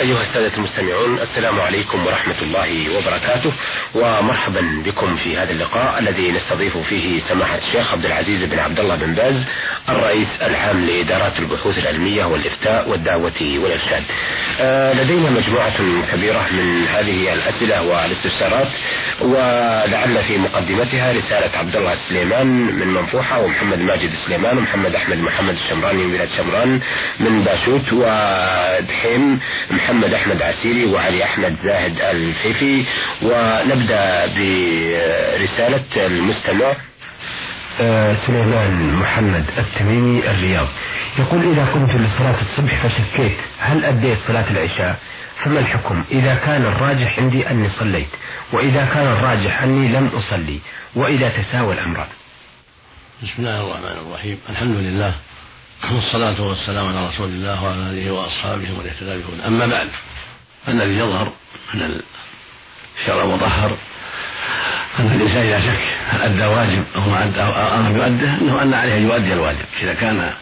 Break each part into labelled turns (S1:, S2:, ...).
S1: أيها السادة المستمعون السلام عليكم ورحمة الله وبركاته ومرحبا بكم في هذا اللقاء الذي نستضيف فيه سماحة الشيخ عبد العزيز بن عبد الله بن باز الرئيس العام لإدارات البحوث العلمية والإفتاء والدعوة والإرشاد. آه لدينا مجموعة كبيرة من هذه الأسئلة والاستفسارات ولعل في مقدمتها رسالة عبد الله سليمان من منفوحة ومحمد ماجد سليمان ومحمد أحمد محمد الشمراني من بلاد شمران من باشوت ودحيم محمد أحمد عسيري وعلي أحمد زاهد الفيفي ونبدأ برسالة المستمع آه، سليمان محمد التميمي الرياض. يقول إذا قمت لصلاة الصبح فشكيت هل أديت صلاة العشاء؟ فما الحكم؟ إذا كان الراجح عندي أني صليت وإذا كان الراجح أني لم أصلي وإذا تساوى الأمران
S2: بسم الله الرحمن الرحيم. الحمد لله. والصلاة والسلام على رسول الله وعلى آله وأصحابه ومن اهتدى أما بعد فالذي يظهر من الشرع المطهر أن الإنسان إذا شك هل أدى واجب أو ما أدى أو لم يؤده أنه أن عليه أن يؤدي الواجب. إذا كان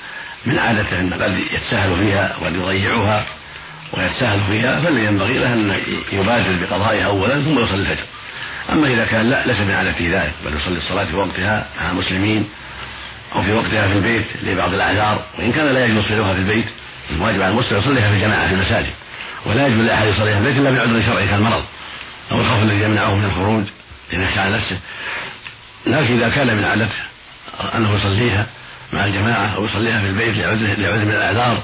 S2: من عادته أن قد يتساهل فيها وقد يضيعها ويتساهل فيها فلينبغي له أن يبادر بقضائها أولا ثم يصلي الفجر. أما إذا كان لا ليس من عادته ذلك بل يصلي الصلاة في وقتها مع المسلمين أو في وقتها في البيت لبعض الأعذار وإن كان لا يجوز يصليها في البيت الواجب على المسلم يصليها في الجماعة في المساجد ولا يجوز لأحد يصليها في البيت إلا بعذر شرعي كالمرض. أو الخوف الذي يمنعه من الخروج لنخشى على نفسه. لكن إذا كان من عادته أنه يصليها مع الجماعة أو يصليها في البيت لعذر لعذر من الأعذار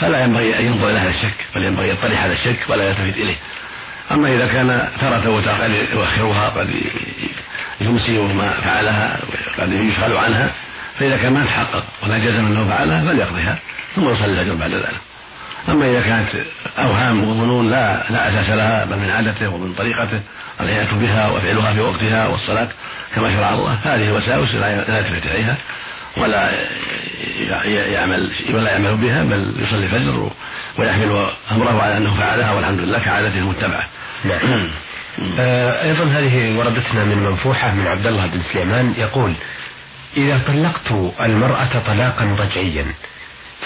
S2: فلا ينبغي أن ينظر إلى هذا الشك بل ينبغي يطلع هذا الشك ولا يلتفت إليه. أما إذا كان وقد يؤخرها قد يمسي وما فعلها قد يشغل عنها فإذا كان ما تحقق ولا جزم أنه فعلها فليقضيها ثم يصلي الفجر بعد ذلك أما إذا كانت أوهام وظنون لا لا أساس لها بل من عادته ومن طريقته العناية بها وفعلها في وقتها والصلاة كما شرع الله هذه وساوس لا يلتفت إليها ولا يعمل ولا يعمل بها بل يصلي الفجر ويحمل أمره على أنه فعلها والحمد لله كعادته المتبعة. نعم.
S1: آه، أيضا هذه وردتنا من منفوحة من عبد الله بن سليمان يقول: إذا طلقت المرأة طلاقا رجعيا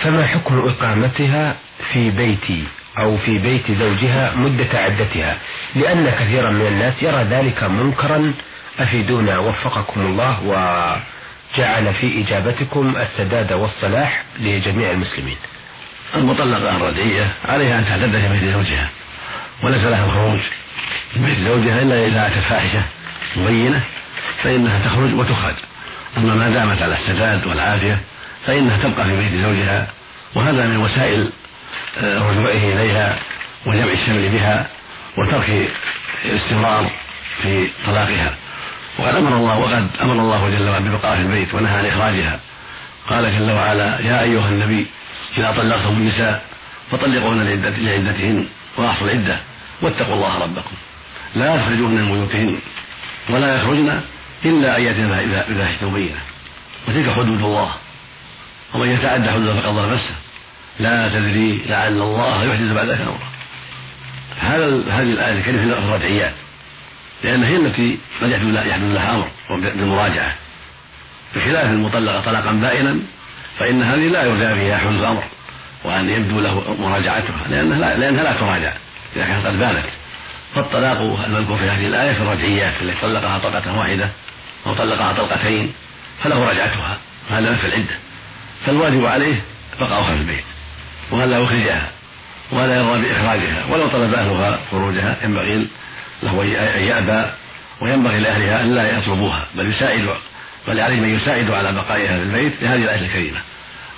S1: فما حكم إقامتها في بيتي أو في بيت زوجها مدة عدتها؟ لأن كثيرا من الناس يرى ذلك منكرا. أفيدونا وفقكم الله و جعل في إجابتكم السداد والصلاح لجميع المسلمين.
S2: المطلقة الرجعية عليها أن تعتد في بيت زوجها وليس لها الخروج من بيت زوجها إلا إذا أتت فاحشة مبينة فإنها تخرج وتخرج. أما ما دامت على السداد والعافية فإنها تبقى في بيت زوجها وهذا من وسائل آه، رجوعه إليها وجمع الشمل بها وترك الاستمرار في طلاقها. وقد أمر الله وقد أمر الله جل وعلا ببقاء في البيت ونهى عن إخراجها. قال جل وعلا يا أيها النبي إذا طلقتم النساء فطلقوهن لعدتهن واحصوا العدة واتقوا الله ربكم. لا تخرجوهن من بيوتهن ولا يخرجن إلا أن ياتين بفاحشه مبينة. وتلك حدود الله. ومن يتعدى حدود فقد ظلم نفسه. لا تدري لعل الله يحدث بعد ذلك أمرا. هذا هذه الآية الكريمة في الرجعيات لأن هي التي قد يحدث لها أمر بالمراجعة. بخلاف المطلقة طلاقا بائنا فإن هذه لا يرجى فيها حدوث أمر. وأن يبدو له مراجعتها لأنها لا, لأنها لا تراجع إذا كانت قد بانت. فالطلاق المذكور في هذه الآية في الرجعيات التي طلقها طلقة واحدة أو طلقها طلقتين فله رجعتها وهذا في العدة. فالواجب عليه بقاؤها في البيت وأن لا يخرجها ولا يرضى بإخراجها ولو طلب أهلها خروجها ينبغي له أن يأبى وينبغي لأهلها أن لا يطلبوها. بل يساعد بل عليه من يساعد على بقائها في البيت بهذه الآية الكريمة.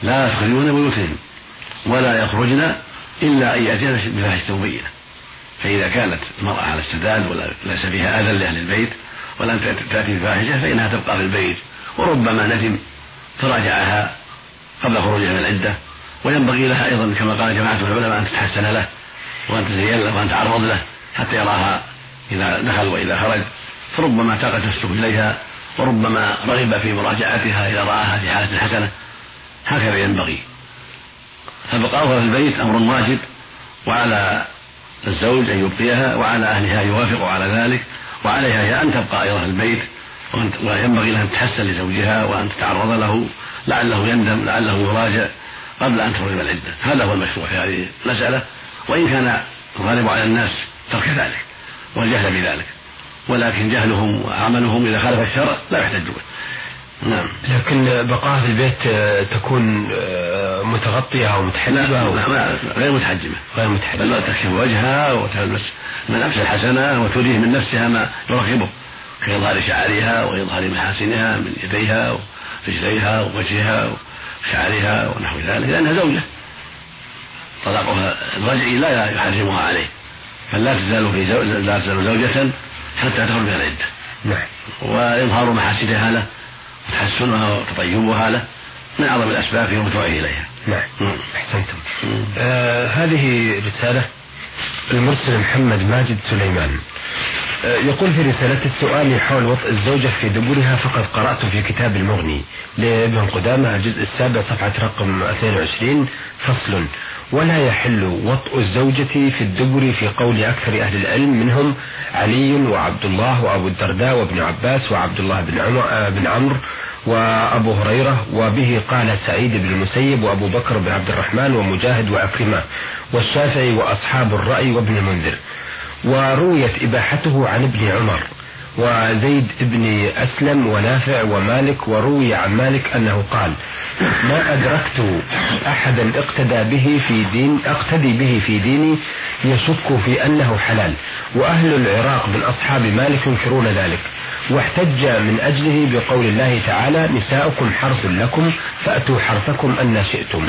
S2: لا تخرجون بيوتهم ولا يخرجن إلا أن يأتين بفاحشة مبينة. فإذا كانت المرأة على السداد ولا ليس فيها أذى لأهل البيت ولم تأتي بفاحشة فإنها تبقى في البيت. وربما ندم تراجعها قبل خروجها من العدة. وينبغي لها أيضا كما قال جماعة العلماء أن تتحسن له وأن تزين له وأن تعرض له حتى يراها إذا دخل وإذا خرج. فربما تاقت نفسه إليها وربما رغب في مراجعتها إذا رآها في حالة حسنة. هكذا ينبغي. فبقاؤها في البيت أمر واجب وعلى الزوج أن يبقيها وعلى أهلها يوافقوا على ذلك. وعليها هي أن تبقى أيضا في البيت وينبغي لها أن تحسن لزوجها وأن تتعرض له لعله يندم لعله يراجع قبل أن من العدة. هذا هو المشروع في هذه المسألة. وإن كان الغالب على الناس ترك ذلك والجهل بذلك. ولكن جهلهم وعملهم إذا خالف الشرع لا يحتج به
S1: نعم. لكن بقاء في البيت آه، تكون آه، متغطية أو متحجبة لا,
S2: أو لا غير متحجبة.
S1: غير متحجبة. بل
S2: تكشف وجهها وتلبس ملابس الحسنة وتريه من نفسها ما يرغبه كإظهار شعرها وإظهار محاسنها من يديها ورجليها ووجهها وشعرها ونحو ذلك لأنها زوجة. طلاقها الرجعي لا يحرمها عليه فلا تزال في زو... لا تزال زوجة حتى تخرج من العدة. نعم. وإظهار محاسنها له وتحسنها وتطيبها له من أعظم الأسباب في رجوعه إليها.
S1: نعم. أحسنتم. آه هذه رسالة المرسل محمد ماجد سليمان. آه، يقول في رسالة السؤال حول وطء الزوجة في دبرها فقد قرأت في كتاب المغني. لابن قدامة الجزء السابع صفحة رقم 22 فصل ولا يحل وطء الزوجة في الدبر في قول أكثر أهل العلم منهم علي وعبد الله وأبو الدرداء وابن عباس وعبد الله بن عمر آه، بن عمرو وأبو هريرة وبه قال سعيد بن المسيب وأبو بكر بن عبد الرحمن ومجاهد وأكرمة والشافعي وأصحاب الرأي وابن المنذر. ورويت إباحته عن ابن عمر. وزيد بن أسلم ونافع ومالك وروي عن مالك أنه قال ما أدركت أحدا اقتدى به في دين اقتدي به في ديني يشك في أنه حلال. وأهل العراق من أصحاب مالك ينكرون ذلك. واحتج من أجله بقول الله تعالى نساؤكم حرث لكم فأتوا حرثكم أن شئتم.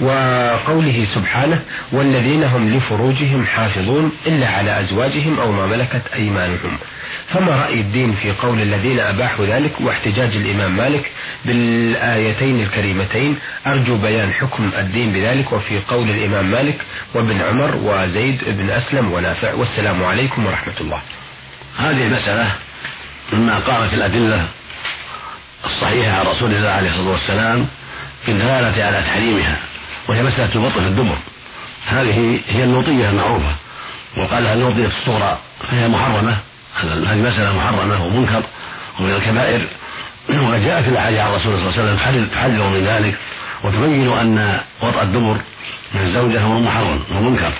S1: وقوله سبحانه والذين هم لفروجهم حافظون إلا على أزواجهم أو ما ملكت أيمانهم. فما رأي الدين في قول الذين أباحوا ذلك واحتجاج الإمام مالك بالآيتين الكريمتين؟ أرجو بيان حكم الدين بذلك وفي قول الإمام مالك وابن عمر وزيد بن أسلم ونافع. والسلام عليكم ورحمة الله.
S2: هذه المسألة مما قامت الأدلة الصحيحة عن رسول الله عليه الصلاة والسلام في الدلالة على تحريمها وهي مسألة البطء في الدبر هذه هي اللوطية المعروفة وقالها اللوطية الصغرى فهي محرمة هذه مسألة محرمة ومنكر ومن الكبائر. وجاءت الأحاديث عن الرسول صلى الله عليه وسلم تحذر من ذلك وتبين أن وطأ الدبر من الزوجة هو محرم ومنكر.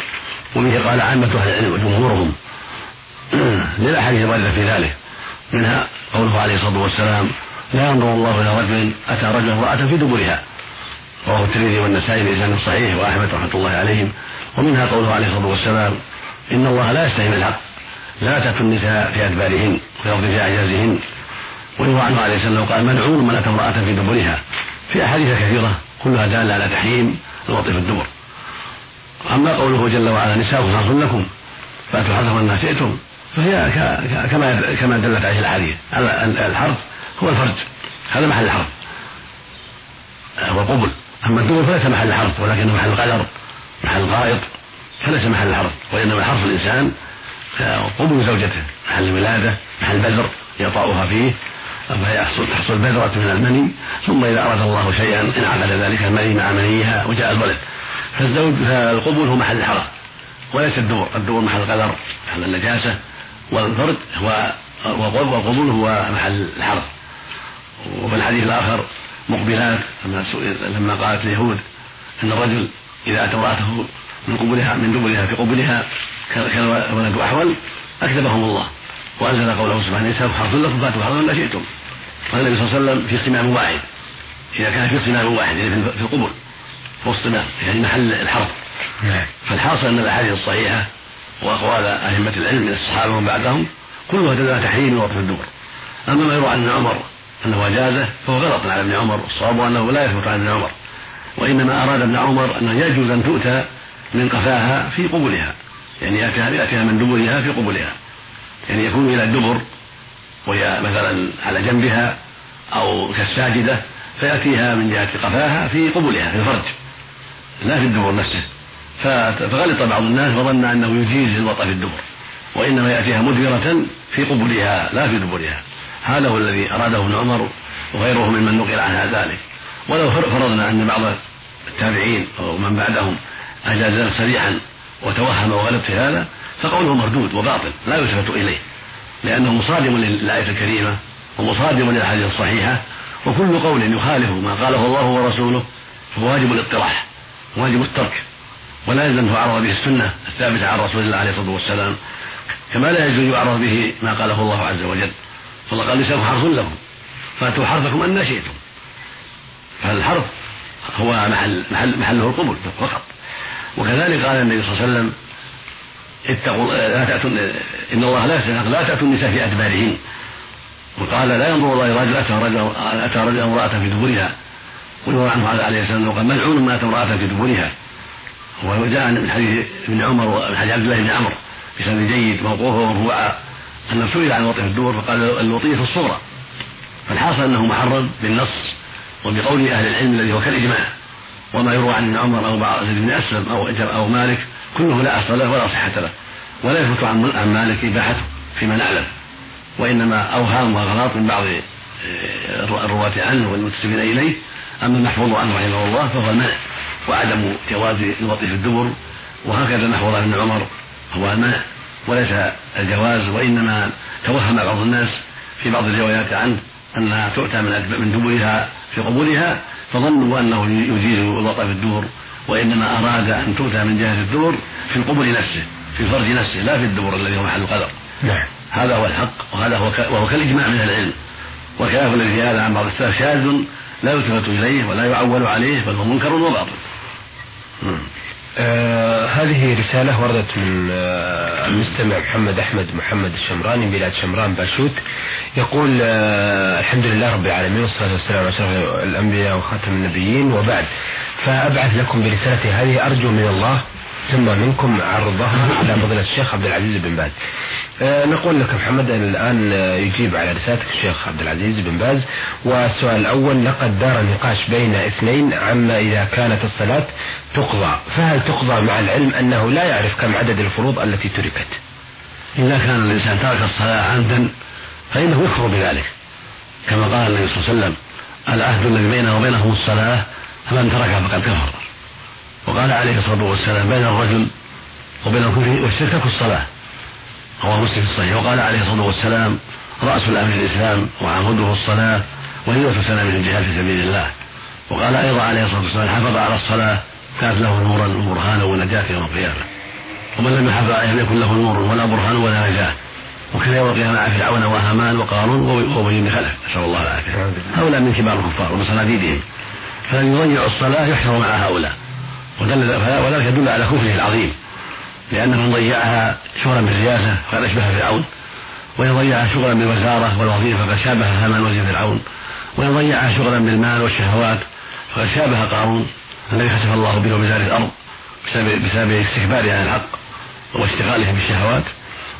S2: وبه قال عامة أهل العلم وجمهورهم. للأحاديث الواردة في ذلك. منها قوله عليه الصلاة والسلام لا ينظر الله إلى رجل أتى رجل امرأة في دبرها. رواه الترمذي والنسائي بإسناد صحيح وأحمد رحمة الله عليهم ومنها قوله عليه الصلاة والسلام إن الله لا يستحي الحق لا تأتوا النساء في أدبارهن ويرضي في أعجازهن. ويروى عنه عليه السلام قال ملعون من أتى امرأة في دبرها. في أحاديث كثيرة كلها دالة على تحريم الوطي في الدبر. أما قوله جل وعلا نساؤكم حرث لكم فأتوا حرثكم ما شئتم. فهي كما كما دلت عليه الاحاديث الحرث هو الفرج. هذا محل الحرث. هو القبل أما الدبر فليس محل الحرث ولكنه محل القدر محل الغائط. فليس محل الحرث وإنما حرث الإنسان قبل زوجته. محل الولاده محل بدر يطأها فيه. فيحصل تحصل بذرة من المني ثم إذا أراد الله شيئا انعقد ذلك المني مع منيها وجاء الولد. فالزوج فالقبول هو محل الحرث وليس الدور الدور محل القدر محل النجاسة والفرد هو والقبول هو محل الحرث وفي الحديث الآخر مقبلات لما لما قالت اليهود أن الرجل إذا أتى امرأته من قبلها من دبرها في قبلها كان الولد أحول أكذبهم الله وأنزل قوله سبحانه نساء حرث لكم فاتوا حرثا ما شئتم. قال النبي صلى الله عليه وسلم في صمام واحد. إذا كان في صمام واحد يعني في القبل الصمام يعني محل الحرث نعم. فالحاصل أن الأحاديث الصحيحة وأقوال أئمة العلم من الصحابة ومن بعدهم كلها تدل على تحريم وقف الدبر. أما ما يروى عن ابن عمر أنه أجازه فهو غلط على ابن عمر الصواب أنه لا يثبت عن ابن عمر. وإنما أراد ابن عمر أنه يجوز أن تؤتى من قفاها في قبلها يعني يأتيها يأتيها من دبرها في قبلها يعني يكون إلى الدبر وهي مثلا على جنبها أو كالساجدة فيأتيها من جهة قفاها في قبلها في الفرج. لا في الدبر نفسه. فغلط بعض الناس وظن أنه يجيز الوطأ في الدبر وإنما يأتيها مدبرة في قبلها لا في دبرها. هذا هو الذي أراده ابن عمر وغيره ممن نقل عنها ذلك. ولو فرضنا أن بعض التابعين أو من بعدهم أجاز صريحا وتوهم وغلط في هذا فقوله مردود وباطل لا يلتفت إليه لأنه مصادم للآية الكريمة ومصادم للأحاديث الصحيحة وكل قول يخالف ما قاله الله ورسوله فهو واجب الاطراح واجب الترك. ولا أن تعرض به السنة الثابتة عن رسول الله عليه الصلاة والسلام كما لا يجوز يعرض به ما قاله الله عز وجل. فالله قال لسانكم حرث لكم فاتوا حرثكم أن شئتم. فالحرث هو محل, محل محله القبول فقط. وكذلك قال النبي صلى الله عليه وسلم اتقوا لا تأتون إن الله لا لا تأتوا النساء في أدبارهن. وقال لا ينظر الله إلى رجل أتى رجل أتى رجل امرأة في دبرها. ويروى عنه عليه السلام قال ملعون ما أتى امرأة في دبرها. وجاء من حديث ابن عمر ومن حديث عبد الله بن عمرو بسند جيد موقوفه ومرفوعا أنه سئل عن وطئ الدبر فقال الوطية الصغرى فالحاصل أنه محرم بالنص وبقول أهل العلم الذي هو كالإجماع. وما يروى عن ابن عمر أو بعض زيد بن أسلم أو أو مالك كله لا أصل له ولا صحة له. ولا يثبت عن مالك إباحته فيما نعلم. وإنما أوهام وأغلاط من بعض آه، الرواة عنه والمنتسبين إليه. أما المحفوظ عنه رحمه الله فهو المنع. وعدم جواز الوطي في الدبر وهكذا عن ابن عمر. هو المنع وليس الجواز وإنما توهم بعض الناس في بعض الروايات عنه أنها تؤتى من من دبرها في قبولها فظنوا أنه يجيز الوطأ في الدبر وإنما أراد أن تؤتى من جهة الدبر في القبل نفسه في الفرج نفسه لا في الدبر الذي هو محل القدر. نعم. هذا هو الحق وهذا هو. وهو كالإجماع من العلم. وخلاف الذي في هذا عن بعض السلف شاذ لا يلتفت إليه ولا يعول عليه بل هو منكر وباطل
S1: آه هذه رسالة وردت من آه المستمع محمد أحمد محمد الشمراني بلاد شمران باشوت. يقول آه الحمد لله رب العالمين والصلاة والسلام على أشرف الأنبياء وخاتم النبيين. وبعد فأبعث لكم برسالتي. هذه أرجو من الله ثم منكم عرضها على فضيلة الشيخ عبد العزيز بن باز. آه نقول لك محمد الآن يجيب على رسالتك الشيخ عبد العزيز بن باز. والسؤال الأول لقد دار نقاش بين اثنين عما إذا كانت الصلاة تقضى. فهل تقضى مع العلم أنه لا يعرف كم عدد الفروض التي تركت؟
S2: إذا كان الإنسان ترك الصلاة عمدا فإنه يكفر بذلك. كما قال النبي صلى الله عليه وسلم العهد الذي بينه وبينهم الصلاة فمن تركها فقد كفر. وقال عليه الصلاة والسلام بين الرجل وبين الكفر والشرك ترك الصلاة. رواه مسلم في الصحيح. وقال عليه الصلاة والسلام رأس الأمر الإسلام وعموده الصلاة وهي سلام من الجهاد في سبيل الله. وقال أيضا عليه الصلاة والسلام حافظ على الصلاة كانت له نورا وبرهانا ونجاة يوم القيامة. ومن لم يحافظ لم يكن له نور ولا برهان ولا نجاة. وكذا يوم القيامة مع فرعون وهامان وقارون وبني بن خلف نسأل الله العافية. هؤلاء من كبار الكفار ومن صناديدهم. فلن يضيع الصلاة يحشر مع هؤلاء. وذلك يدل على كفره العظيم لأن من ضيعها شغلا بالرياسة فقد أشبه فرعون وإن ضيعها شغلا بالوزارة والوظيفة فقد شابه هامان وزير فرعون وإن ضيعها شغلا بالمال والشهوات فقد شابه قارون الذي خسف الله به وبزار الأرض بسبب, استكباره عن الحق واشتغاله بالشهوات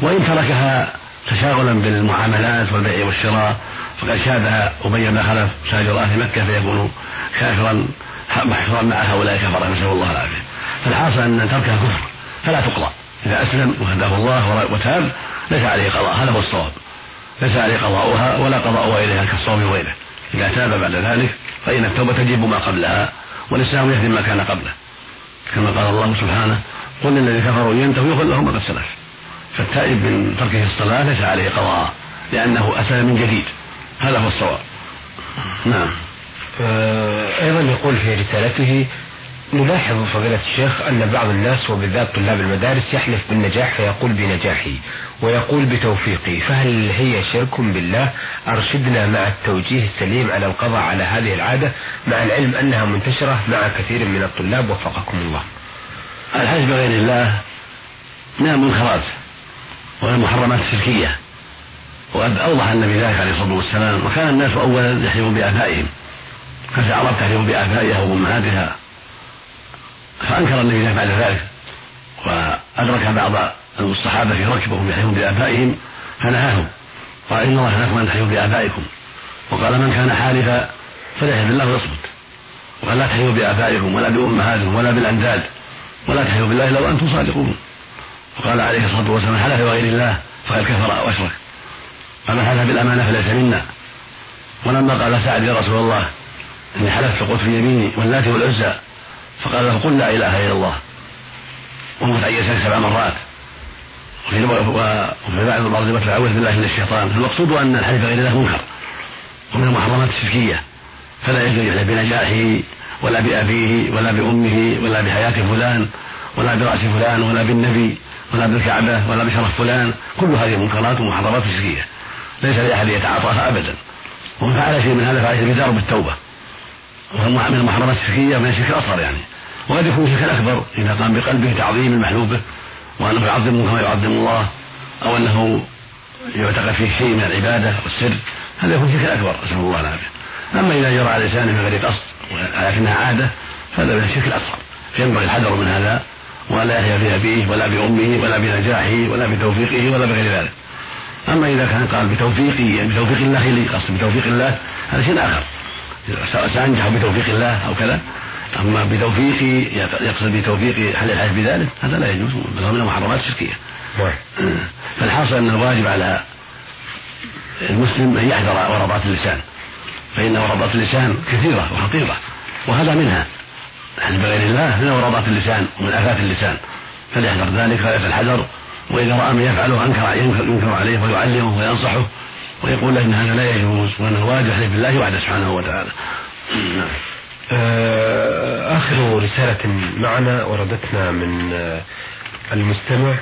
S2: وإن تركها تشاغلا بالمعاملات والبيع والشراء فقد شابه أبي بن خلف تاجر أهل مكة فيكون كافرا محشورا مع هؤلاء كفر نسأل الله العافية. فالحاصل أن تركها كفر فلا تقضى إذا أسلم وهداه الله وتاب ليس عليه قضاء. هذا هو الصواب. ليس عليه قضاؤها ولا قضاء إليها كالصوم وغيره. إذا تاب بعد ذلك فإن التوبة تجيب ما قبلها والإسلام يهدم ما كان قبله. كما قال الله سبحانه قل للذين كفروا ينتهوا يغفر لهم ما قد سلف. فالتائب من تركه الصلاة ليس عليه قضاء لأنه أسلم من جديد. هذا هو الصواب. نعم.
S1: أيضا يقول في رسالته نلاحظ فضيلة الشيخ أن بعض الناس وبالذات طلاب المدارس يحلف بالنجاح فيقول بنجاحي ويقول بتوفيقي فهل هي شرك بالله؟ أرشدنا مع التوجيه السليم على القضاء على هذه العادة مع العلم أنها منتشرة مع كثير من الطلاب وفقكم الله.
S2: الحلف بغير الله من المنكرات والمحرمات الشركية وقد أوضح النبي ذلك عليه الصلاة والسلام وكان الناس أولا يحلفون بآبائهم. العرب تحلف بآبائها وأمهاتها فأنكر النبي بعد ذلك وأدرك بعض الصحابة في ركب وهم يحلفون بآبائهم فنهاهم قال إن الله نهاكم أن تحلفوا بآبائكم وقال من كان حالفا فليحلف بالله ويصمت وقال لا تحلفوا بآبائكم ولا بأمهاتكم ولا بالأنداد ولا تحلفوا بالله إلا وأنتم صادقون وقال عليه الصلاة والسلام حلف بغير الله فقد كفر أو أشرك ومن حلف بالأمانة فليس منا ولما قال سعد يا رسول الله إني حلفت قلت في يميني واللات والعزى. فقال له قل لا إله إلا الله. ومتعيسك سبع مرات. وفي وفي بعض فأعوذ بالله من الشيطان. المقصود أن الحلف غير الله منكر. ومن المحرمات الشركية. فلا يجوز يحلف بنجاحه ولا بأبيه ولا بأمه ولا بحياة فلان ولا برأس فلان ولا بالنبي ولا بالكعبة ولا بشرف فلان. كل هذه منكرات ومحرمات شركية. ليس لأحد يتعاطاها أبدا. ومن فعل شيء من هذا فعليه بدار بالتوبة. وهو من المحرمات الشركية من الشرك الأصغر يعني. وقد يكون الشرك الأكبر إذا قام بقلبه تعظيم المحلوبة وأنه يعظمه كما يعظم الله أو أنه يعتقد فيه شيء من العبادة والسر هذا يكون شرك أكبر نسأل الله العافية. أما إذا جرى على لسانه من غير قصد ولكنها عادة فهذا من الشرك الأصغر. فينبغي الحذر من هذا ولا يحيا بأبيه ولا بأمه ولا بنجاحه ولا بتوفيقه ولا بغير ذلك. أما إذا كان قال بتوفيقي يعني بتوفيق الله لي قصد بتوفيق الله هذا شيء آخر. سأنجح بتوفيق الله أو كذا. أما بتوفيقي يقصد بتوفيق حل الحج بذلك؟ هذا لا يجوز بل هو من المحرمات الشركية. نعم. فالحاصل أن الواجب على المسلم أن يحذر ورطات اللسان. فإن ورطات اللسان كثيرة وخطيرة وهذا منها. الحلف بغير الله؟ من ورطات اللسان ومن آفات اللسان. فليحذر ذلك غاية الحذر وإذا رأى من يفعله أنكر ينكر عليه ويعلمه وينصحه. ويقول له إن هذا لا يجوز واجب يحلف بالله وحده سبحانه وتعالى.
S1: نعم. آه، آخر رسالة معنا وردتنا من آه، المستمع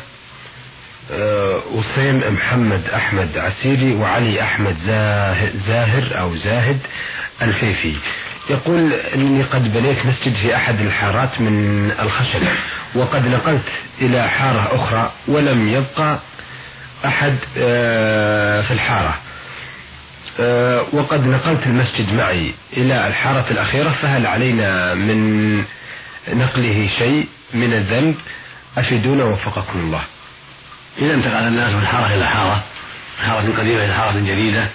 S1: وسيم آه، محمد أحمد عسيري وعلي أحمد زاهر أو زاهد الفيفي. يقول إني قد بنيت مسجد في أحد الحارات من الخشب وقد نقلت إلى حارة أخرى ولم يبقى أحد في الحارة. آه، وقد نقلت المسجد معي إلى الحارة الأخيرة فهل علينا من نقله شيء من الذنب؟ أفيدونا وفقكم الله.
S2: إذا انتقل الناس من حارة إلى حارة حارة قديمة إلى حارة جديدة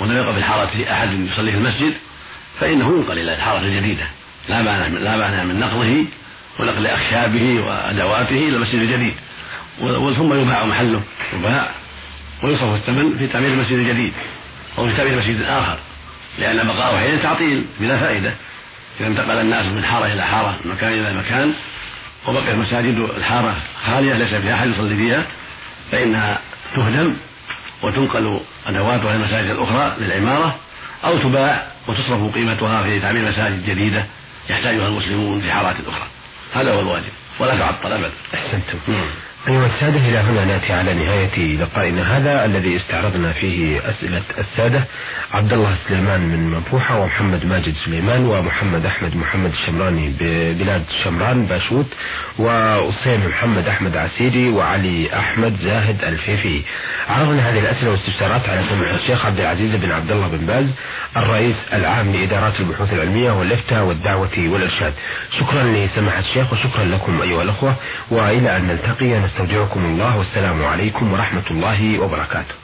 S2: ولم يبقى في الحارة أحد يصلي في المسجد فإنه ينقل إلى الحارة الجديدة. لا من لا مانع من نقله ونقل أخشابه وأدواته إلى المسجد الجديد. ثم يباع محله يباع ويصرف الثمن في تعمير المسجد الجديد. أو في تأويل مسجد آخر. لأن بقاءه حين تعطيل بلا فائدة. إذا انتقل الناس من حارة إلى حارة من مكان إلى مكان وبقيت مساجد الحارة خالية ليس فيها أحد يصلي فيها فإنها تهدم وتنقل أدواتها إلى المساجد الأخرى للعمارة أو تباع وتصرف قيمتها في تعمير مساجد جديدة يحتاجها المسلمون في حارات أخرى. هذا هو الواجب. ولا تعطل أبدا.
S1: أحسنتم. أيها السادة إلى هنا نأتي على نهاية لقائنا هذا الذي استعرضنا فيه أسئلة السادة. عبد الله سليمان من منفوحة ومحمد ماجد سليمان ومحمد أحمد محمد الشمراني ببلاد شمران باشوت وأسيم محمد أحمد عسيري وعلي أحمد زاهد الفيفي. عرضنا هذه الأسئلة والاستفسارات على سماحة الشيخ عبد العزيز بن عبد الله بن باز الرئيس العام لإدارات البحوث العلمية والإفتاء والدعوة والإرشاد. شكرا لسماحة الشيخ وشكرا لكم أيها الأخوة وإلى أن نلتقي نستودعكم الله والسلام عليكم ورحمة الله وبركاته.